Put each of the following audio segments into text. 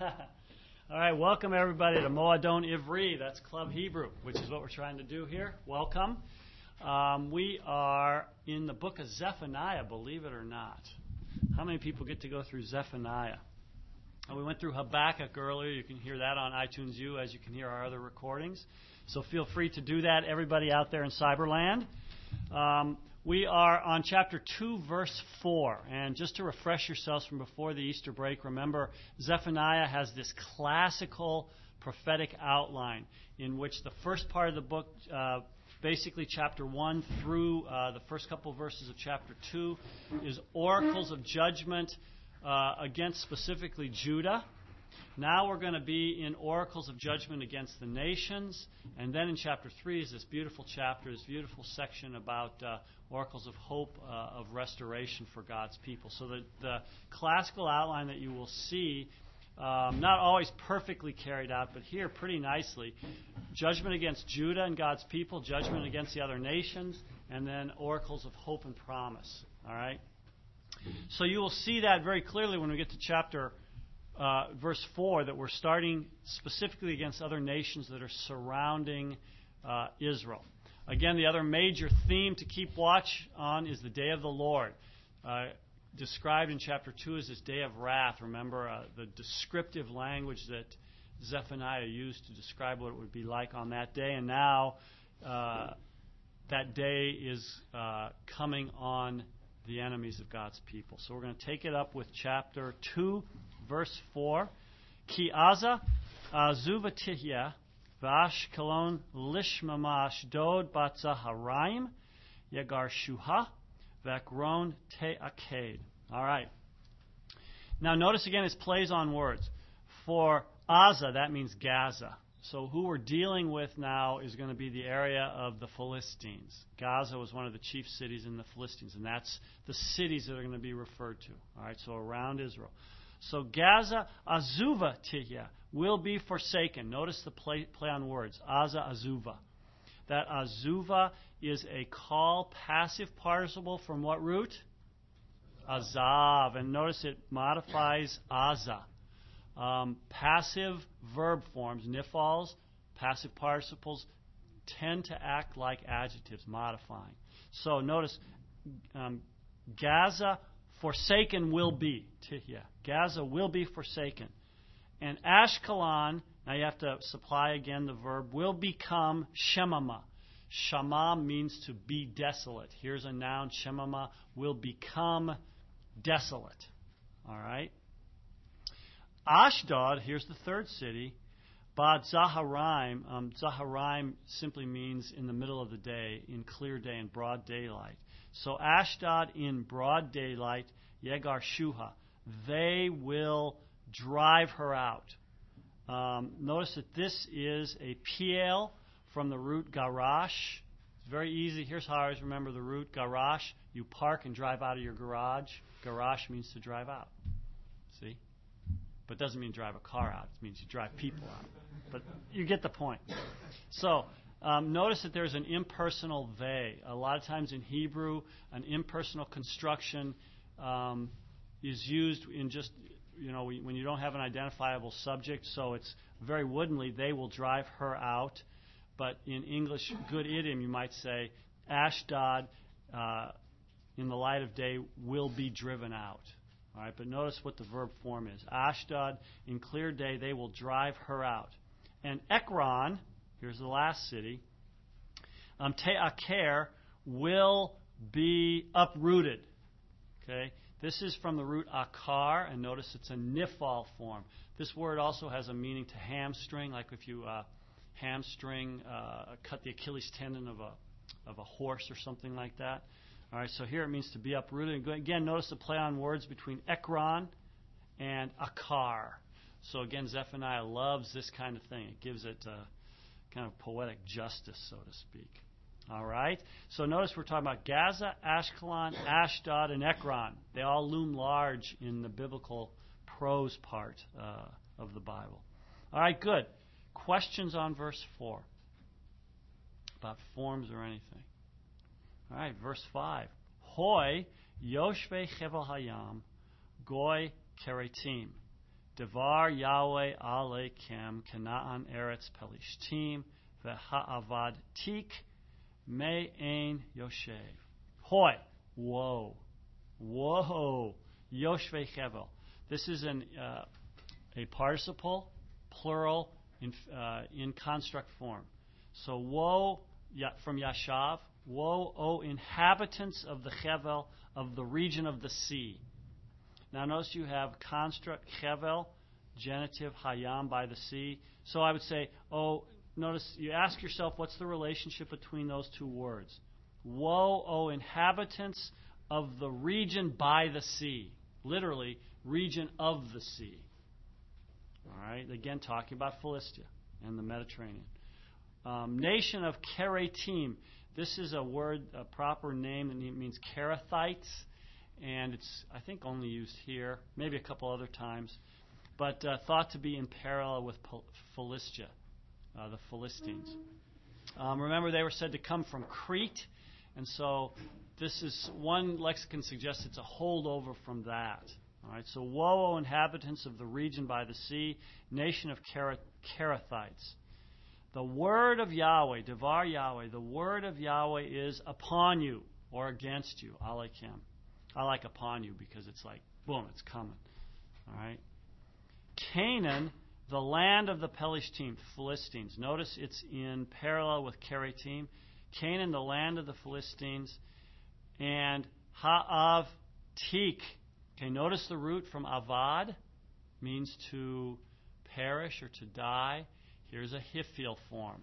All right, welcome everybody to Moadon Ivri. That's Club Hebrew, which is what we're trying to do here. Welcome. Um, we are in the book of Zephaniah, believe it or not. How many people get to go through Zephaniah? Uh, we went through Habakkuk earlier. You can hear that on iTunes U as you can hear our other recordings. So feel free to do that, everybody out there in Cyberland. Um, we are on chapter 2, verse 4. And just to refresh yourselves from before the Easter break, remember Zephaniah has this classical prophetic outline in which the first part of the book, uh, basically chapter 1 through uh, the first couple of verses of chapter 2, is oracles of judgment uh, against specifically Judah. Now we're going to be in oracles of judgment against the nations. And then in chapter 3 is this beautiful chapter, this beautiful section about uh, oracles of hope, uh, of restoration for God's people. So the, the classical outline that you will see, um, not always perfectly carried out, but here pretty nicely judgment against Judah and God's people, judgment against the other nations, and then oracles of hope and promise. All right? So you will see that very clearly when we get to chapter uh, verse 4 that we're starting specifically against other nations that are surrounding uh, Israel. Again, the other major theme to keep watch on is the day of the Lord. Uh, described in chapter 2 as this day of wrath. Remember uh, the descriptive language that Zephaniah used to describe what it would be like on that day. And now uh, that day is uh, coming on the enemies of God's people. So we're going to take it up with chapter 2, verse 4. Ki aza azuvatihya vashkelon lishmamash dod batzaharaim yagar shuha vekron te'aked. All right. Now notice again his plays on words. For Aza, that means Gaza. So who we're dealing with now is going to be the area of the Philistines. Gaza was one of the chief cities in the Philistines, and that's the cities that are going to be referred to. All right, so around Israel. So Gaza azuva tihya will be forsaken. Notice the play, play on words. Aza azuva. That azuva is a Qal passive participle from what root? Azav. And notice it modifies aza. Um, passive verb forms, nifals, passive participles, tend to act like adjectives, modifying. So notice um, Gaza forsaken will be. Tihya. Gaza will be forsaken. And Ashkelon, now you have to supply again the verb, will become Shemama. Shama means to be desolate. Here's a noun, Shemama, will become desolate. All right? Ashdod, here's the third city. Bad Zaharaim, um, Zaharaim simply means in the middle of the day, in clear day, in broad daylight. So Ashdod in broad daylight, Yegar Shuha, they will drive her out. Um, notice that this is a piel from the root garash. It's very easy. Here's how I always remember the root garash. You park and drive out of your garage. Garage means to drive out. See? But it doesn't mean drive a car out. It means you drive people out. But you get the point. So, um, notice that there's an impersonal they. A lot of times in Hebrew, an impersonal construction um, is used in just, you know, when you don't have an identifiable subject. So it's very woodenly, they will drive her out. But in English, good idiom, you might say, Ashdod, uh, in the light of day, will be driven out. All right, but notice what the verb form is. Ashdod, in clear day, they will drive her out. And Ekron, here's the last city, um, Te'aker, will be uprooted. Okay? This is from the root akar, and notice it's a nifal form. This word also has a meaning to hamstring, like if you uh, hamstring, uh, cut the Achilles tendon of a, of a horse or something like that. All right, so here it means to be uprooted. Again, notice the play on words between ekron and akar. So again, Zephaniah loves this kind of thing. It gives it uh, kind of poetic justice, so to speak. All right? So notice we're talking about Gaza, Ashkelon, Ashdod, and Ekron. They all loom large in the biblical prose part uh, of the Bible. All right, good. Questions on verse 4 about forms or anything? All right, verse 5. Hoi Yoshve Chevel Hayam Goy Keretim Devar Yahweh Alekem Kanaan Eretz Pelishtim Veha'avad Tik Me'ain Yoshev. Hoi. Whoa. Whoa. Yoshve Chevel. This is an, uh, a participle, plural, in, uh, in construct form. So, woe from Yashav, woe, O inhabitants of the Chevel, of the region of the sea. Now, notice you have construct Chevel, genitive Hayam by the sea. So I would say, oh, notice you ask yourself, what's the relationship between those two words? Woe, O inhabitants of the region by the sea. Literally, region of the sea. All right, again, talking about Philistia and the Mediterranean. Um, nation of Keretim. This is a word, a proper name that means Kerethites, and it's, I think, only used here, maybe a couple other times, but uh, thought to be in parallel with Philistia, uh, the Philistines. Um, remember, they were said to come from Crete, and so this is one lexicon suggests it's a holdover from that. All right, so woe, inhabitants of the region by the sea, nation of Kerethites. The word of Yahweh, Devar Yahweh, the word of Yahweh is upon you or against you. Him. I like upon you because it's like, boom, it's coming. All right. Canaan, the land of the Pelishtim, Philistines. Notice it's in parallel with Keretim. Canaan, the land of the Philistines. And Ha'av Tik. Okay, notice the root from avad means to perish or to die. Here's a Hiphil form.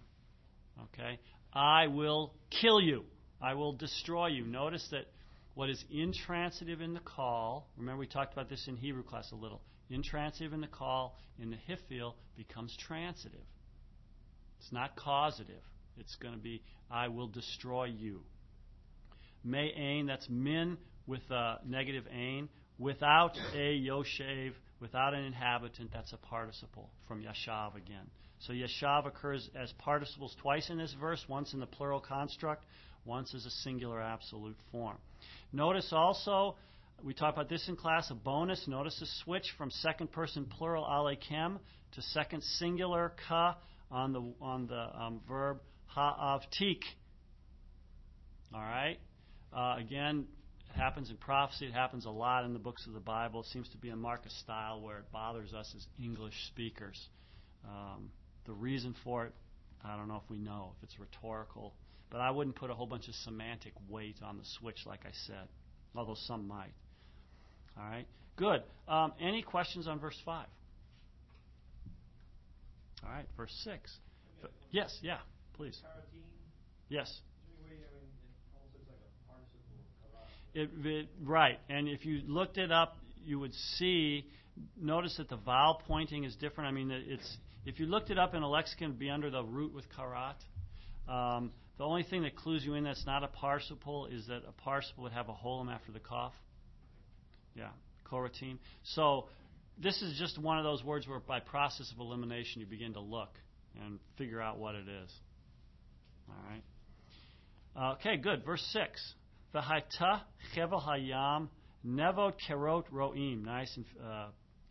Okay? I will kill you. I will destroy you. Notice that what is intransitive in the Qal, remember we talked about this in Hebrew class a little. Intransitive in the Qal in the Hiphil becomes transitive. It's not causative. It's going to be, I will destroy you. May ain, that's min with a negative ain. Without a yoshev, without an inhabitant, that's a participle from yashav again. So yashav occurs as participles twice in this verse, once in the plural construct, once as a singular absolute form. Notice also, we talked about this in class, a bonus. Notice a switch from second person plural alekem to second singular ka on the, on the um, verb ha'avtik. All right? Uh, again, it happens in prophecy. It happens a lot in the books of the Bible. It seems to be a mark of style where it bothers us as English speakers. Um, the reason for it, I don't know if we know, if it's rhetorical. But I wouldn't put a whole bunch of semantic weight on the switch, like I said, although some might. All right? Good. Um, any questions on verse 5? All right, verse 6. But, yes, yeah, please. Yes. It, it, right, and if you looked it up, you would see. Notice that the vowel pointing is different. I mean, it's if you looked it up in a lexicon, it'd be under the root with karat. Um, the only thing that clues you in that's not a participle is that a participle would have a holum after the cough. Yeah, koratim. So this is just one of those words where by process of elimination you begin to look and figure out what it is. All right. Uh, okay, good. Verse 6. V'haita chevel hayam nevot kerot roim. Nice uh,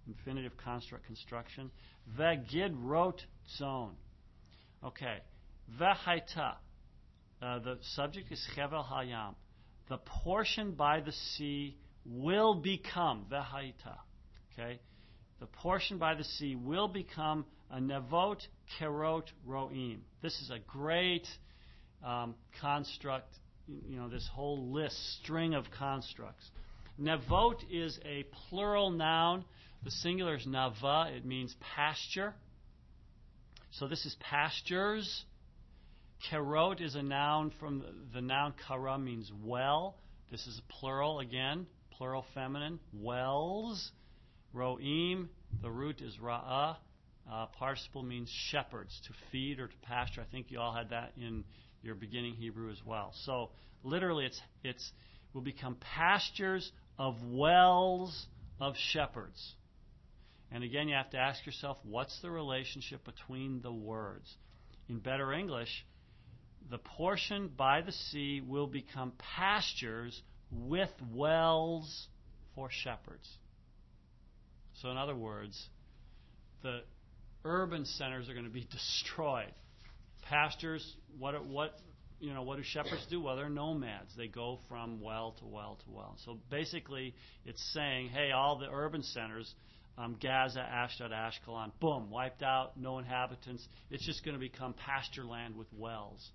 infinitive construct construction. Vegid wrote zone. Okay. V'haita. Uh, the subject is Chevel Hayam. The portion by the sea will become V'haita. Okay. The portion by the sea will become a Nevot Kerot Roim. This is a great um, construct. You know, this whole list, string of constructs. Nevot is a plural noun the singular is nava, it means pasture. So this is pastures. Kerot is a noun from the noun kara means well. This is plural again, plural feminine. Wells. Roim, the root is ra'ah. Uh, means shepherds, to feed or to pasture. I think you all had that in your beginning Hebrew as well. So literally, it's it's will become pastures of wells of shepherds. And again, you have to ask yourself what's the relationship between the words? In better English, the portion by the sea will become pastures with wells for shepherds. So, in other words, the urban centers are going to be destroyed. Pastures, what what you know, what do shepherds do? Well, they're nomads. They go from well to well to well. So basically, it's saying, hey, all the urban centers, um, Gaza, Ashdod, Ashkelon, boom, wiped out, no inhabitants. It's just going to become pasture land with wells.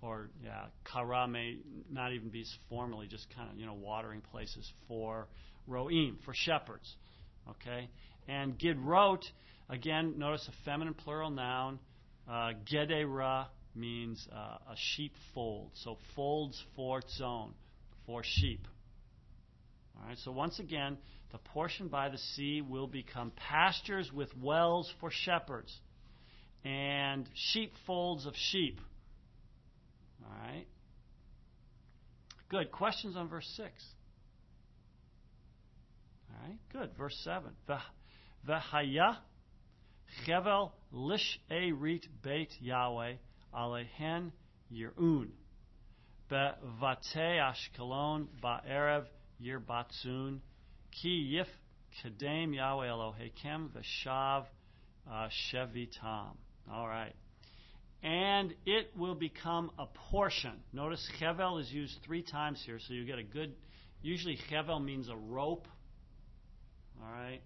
Or, yeah, Kara may not even be formally just kind of, you know, watering places for Roim, for shepherds. Okay? And Gidrot, again, notice a feminine plural noun. Uh, Gedera, means uh, a sheep fold. So folds for its own, for sheep. All right, so once again, the portion by the sea will become pastures with wells for shepherds and sheepfolds of sheep. All right. Good. Questions on verse 6? All right, good. Verse 7. V'haya chevel lish rit beit Yahweh Alehen Yirun. Bevate Ashkelon Ba'erev Yirbatzun. Ki Yif Kedem Yahweh Elohim Veshav uh, Shevitam. All right. And it will become a portion. Notice Chevel is used three times here, so you get a good. Usually, Chevel means a rope. All right.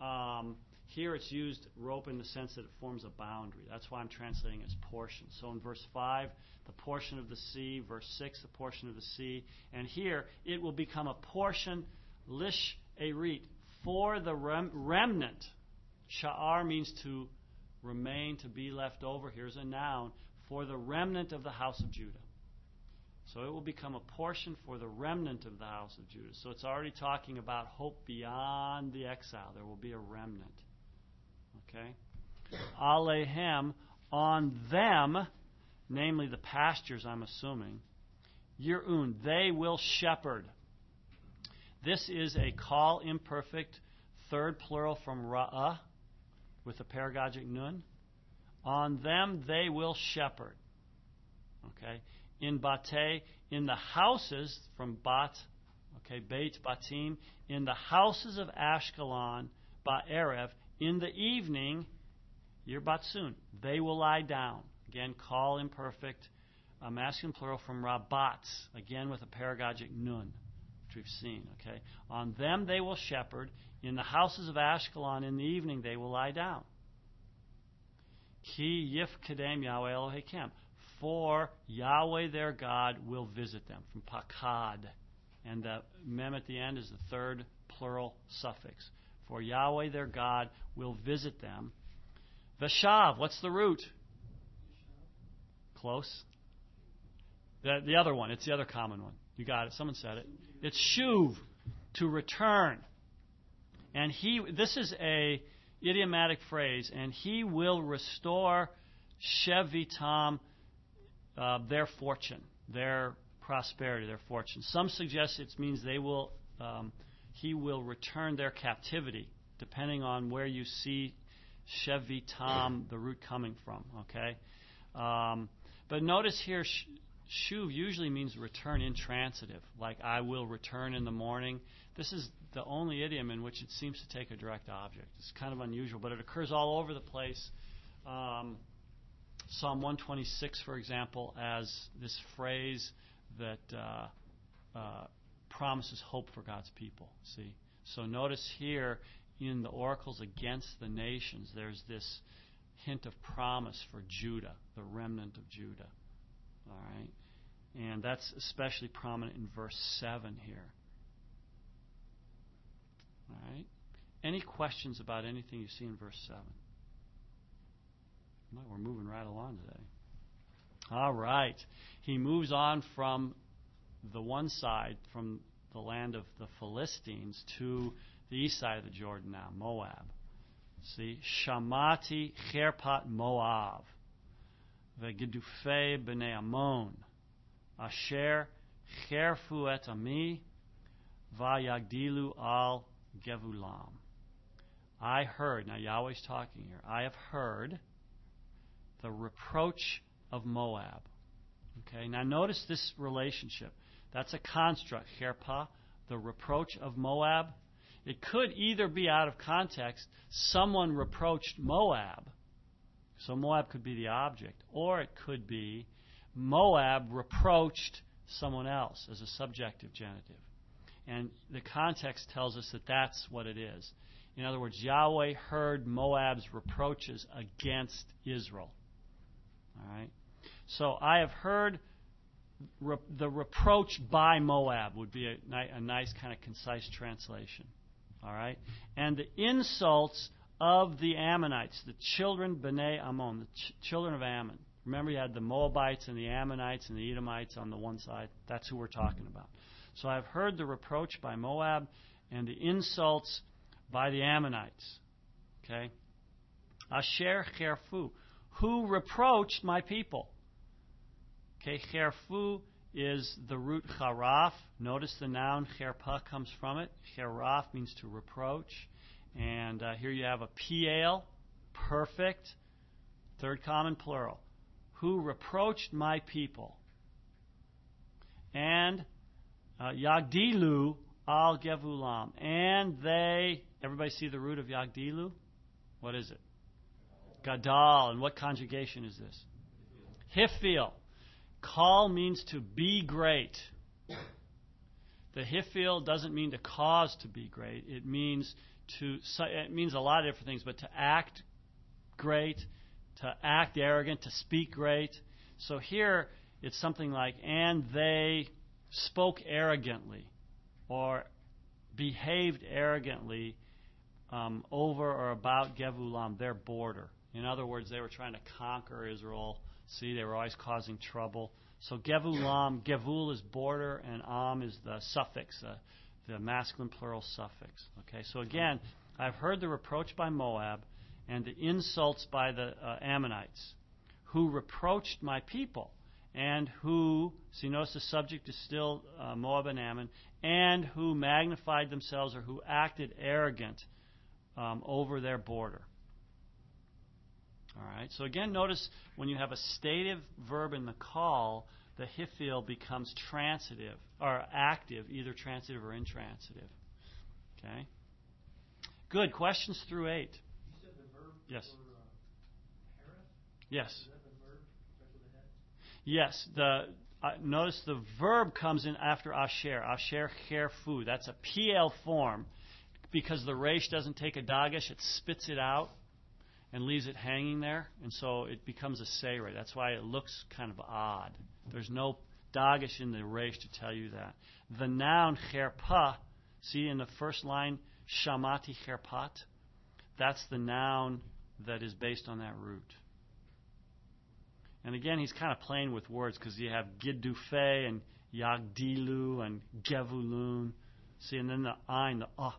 Um, here it's used rope in the sense that it forms a boundary. That's why I'm translating as portion. So in verse 5, the portion of the sea. Verse 6, the portion of the sea. And here, it will become a portion, lish erit, for the rem- remnant. Sha'ar means to remain, to be left over. Here's a noun. For the remnant of the house of Judah. So it will become a portion for the remnant of the house of Judah. So it's already talking about hope beyond the exile. There will be a remnant. Okay? Alehem, on them, namely the pastures, I'm assuming, Yirun, they will shepherd. This is a Qal imperfect, third plural from Ra'ah, with a paragogic nun. On them they will shepherd. Okay? In Bate, in the houses from Bat, okay, Beit Batim, in the houses of Ashkelon, Ba'erev, in the evening, Yirbatsun, they will lie down. Again, Qal imperfect, a masculine plural from Rabatz, again with a paragogic nun, which we've seen. Okay, on them they will shepherd. In the houses of Ashkelon, in the evening they will lie down. Ki yif kadem Yahweh Elohim. For Yahweh their God will visit them from pakad, and the mem at the end is the third plural suffix. For Yahweh their God will visit them. Veshav, what's the root? Close. The, the other one, it's the other common one. You got it. Someone said it. It's shuv, to return. And he, this is a idiomatic phrase, and he will restore shevitam, uh, their fortune, their prosperity, their fortune. Some suggest it means they will um, he will return their captivity, depending on where you see Shevi Tom, the root coming from. Okay, um, but notice here, shuv usually means return intransitive, like I will return in the morning. This is the only idiom in which it seems to take a direct object. It's kind of unusual, but it occurs all over the place. Um, Psalm 126, for example, as this phrase that uh, uh, promises hope for God's people. See? So notice here in the oracles against the nations, there's this hint of promise for Judah, the remnant of Judah. All right? And that's especially prominent in verse 7 here. All right? Any questions about anything you see in verse 7? Well, we're moving right along today. All right. He moves on from the one side, from the land of the Philistines to the east side of the Jordan now, Moab. See, Shamati Cherpat Moab, Vegedufei Bnei Ammon, Asher Cherfu et Ami, Vayagdilu al Gevulam. I heard, now Yahweh's talking here, I have heard the reproach of Moab. Okay, now notice this relationship. That's a construct. Herpa, the reproach of Moab. It could either be out of context, someone reproached Moab, so Moab could be the object, or it could be Moab reproached someone else as a subjective genitive. And the context tells us that that's what it is. In other words, Yahweh heard Moab's reproaches against Israel. All right? So I have heard re- the reproach by Moab would be a, ni- a nice kind of concise translation. All right? And the insults of the Ammonites, the children Bnei Ammon, the ch- children of Ammon. Remember, you had the Moabites and the Ammonites and the Edomites on the one side. That's who we're talking about. So I've heard the reproach by Moab and the insults by the Ammonites. Okay? Asher Cherfu, who reproached my people. Okay, Cherfu is the root charaf. Notice the noun cherpa comes from it. Cheraf means to reproach. And uh, here you have a piel, perfect, third common plural. Who reproached my people. And Uh, Yagdilu al Gevulam. And they, everybody see the root of Yagdilu? What is it? Gadal. And what conjugation is this? Hifil. Qal means to be great. The hifil doesn't mean to cause to be great. It means to. It means a lot of different things, but to act great, to act arrogant, to speak great. So here it's something like, and they spoke arrogantly, or behaved arrogantly um, over or about Gevulam, their border. In other words, they were trying to conquer Israel See, they were always causing trouble. So Gevulam, Gevul is border, and Am is the suffix, uh, the masculine plural suffix. Okay, so again, I've heard the reproach by Moab and the insults by the uh, Ammonites, who reproached my people, and who, see, notice the subject is still uh, Moab and Ammon, and who magnified themselves or who acted arrogant um, over their border. All right. So again, notice when you have a stative verb in the Qal, the hifil becomes transitive or active, either transitive or intransitive. Okay. Good. Questions through eight. yes. For, uh, yes. Yes. The uh, notice the verb comes in after asher. Asher cherfu. That's a piel form because the resh doesn't take a dagesh; it spits it out and leaves it hanging there, and so it becomes a seirah. That's why it looks kind of odd. There's no dagesh in the resh to tell you that. The noun cherpa, see in the first line, shamati cherpat, that's the noun that is based on that root. And again, he's kind of playing with words because you have giddufe and yagdilu and gevulun. See, and then the ein, the ah,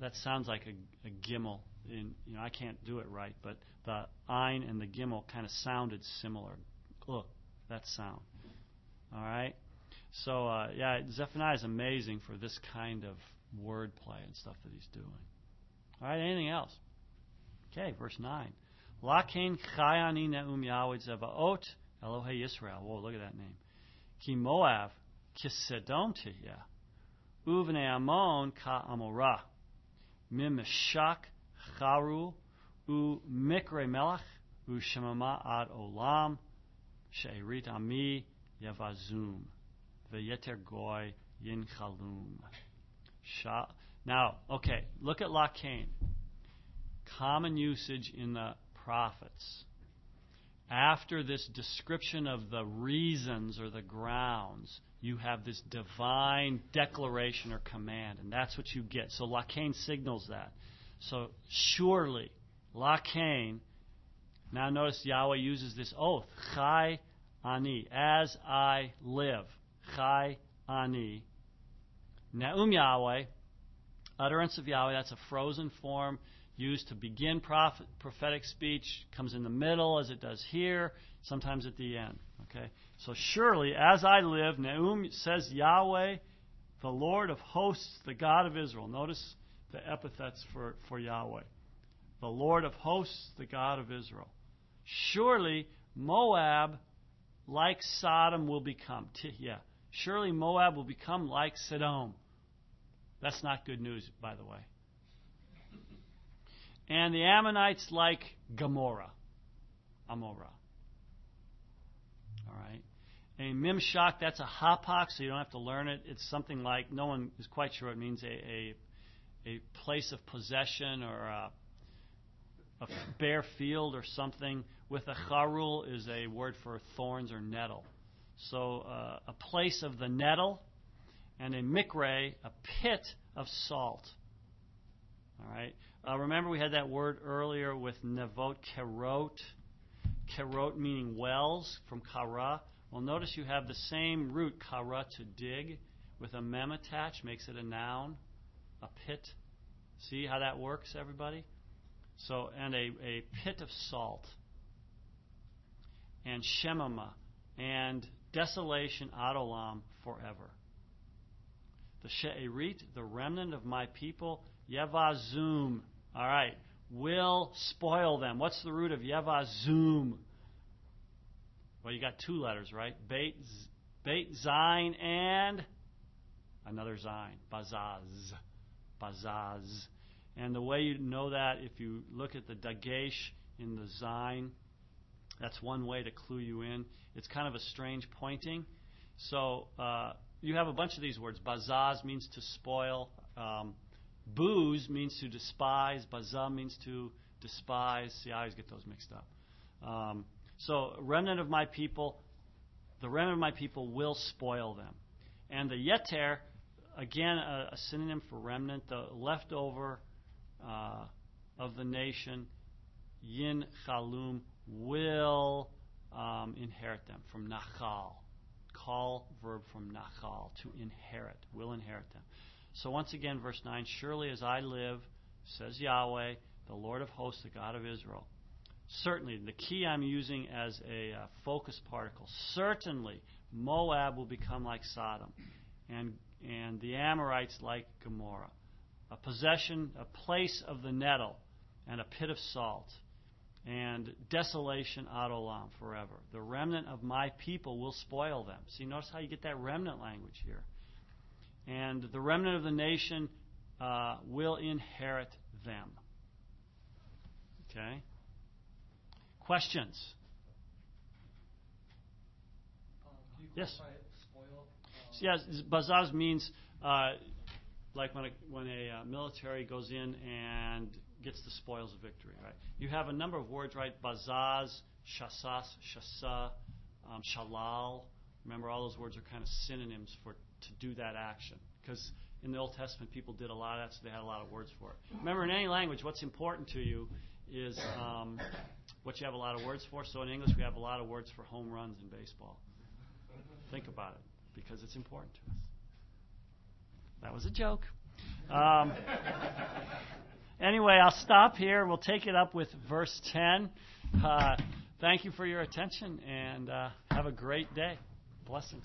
that sounds like a, a gimel in, you know, I can't do it right, but the ein and the gimel kind of sounded similar. Look, that sound. All right. So uh, yeah, Zephaniah is amazing for this kind of wordplay and stuff that he's doing. All right. Anything else? Okay, verse nine. Lakein chayani ne'um Yahweh zevaot Elohe Yisrael. Whoa, look at that name. Ki Moav kisedom tihya. Uvne Amon ka amorah. Mimeshak charu u mikre melach u shemama ad olam she'erit ami yavazum ve'yeter goy yinchalum. Now, okay, look at Lakain. Common usage in the prophets. After this description of the reasons or the grounds, you have this divine declaration or command, and that's what you get. So Lakain signals that. So surely, Lakain, now notice Yahweh uses this oath, Chai Ani, as I live. Chai Ani. Naum Yahweh, utterance of Yahweh, that's a frozen form used to begin prophet, prophetic speech, comes in the middle as it does here, sometimes at the end. Okay? So surely, as I live, Naum says Yahweh, the Lord of hosts, the God of Israel. Notice the epithets for, for Yahweh. The Lord of hosts, the God of Israel. Surely Moab, like Sodom, will become. Yeah. Surely Moab will become like Sodom. That's not good news, by the way. And the Ammonites like Gomorrah. Amorah. All right. A mimshak, that's a hapax, so you don't have to learn it. It's something like, no one is quite sure it means a, a, a place of possession or a, a bare field or something. With a charul is a word for thorns or nettle. So uh, a place of the nettle, and a mikre, a pit of salt. All right. Uh, remember we had that word earlier with nevot kerot. Kerot meaning wells from kara. Well, notice you have the same root kara to dig with a mem attached makes it a noun, a pit. See how that works, everybody? So, and a, a pit of salt, and shemama, and desolation adolam forever. The she'erit, the remnant of my people, yevazum. All right, will spoil them. What's the root of yevazum? Well, you got two letters, right? Beit, beit zain and another zain. Bazaz. Bazaz. And the way you know that, if you look at the dagesh in the zain, that's one way to clue you in. It's kind of a strange pointing. So uh, you have a bunch of these words. Bazaz means to spoil. Um, booze means to despise. Baza means to despise. See, I always get those mixed up. Um, so, remnant of my people, the remnant of my people will spoil them. And the yeter, again, a, a synonym for remnant, the leftover uh, of the nation, yin chalum, will um, inherit them from nachal. Qal verb from nachal, to inherit, will inherit them. So once again, verse 9 Surely as I live, says Yahweh, the Lord of hosts, the God of Israel. Certainly, the key I'm using as a uh, focus particle. Certainly, Moab will become like Sodom, and and the Amorites like Gomorrah, a possession, a place of the nettle, and a pit of salt and desolation adolam forever. The remnant of my people will spoil them. See, notice how you get that remnant language here. And the remnant of the nation uh, will inherit them. Okay? Questions? Um, yes. Spoil, uh, yes, bazaz means uh, like when a, when a uh, military goes in and gets the spoils of victory, right? You have a number of words, right? Bazaz, shasas, shasa, um, shalal. Remember, all those words are kind of synonyms for to do that action. Because in the Old Testament, people did a lot of that, so they had a lot of words for it. Remember, in any language, what's important to you is um, what you have a lot of words for. So in English, we have a lot of words for home runs in baseball. Think about it, because it's important to us. That was a joke. Um, Anyway, I'll stop here. We'll take it up with verse 10. Uh, thank you for your attention and uh, have a great day. Blessings.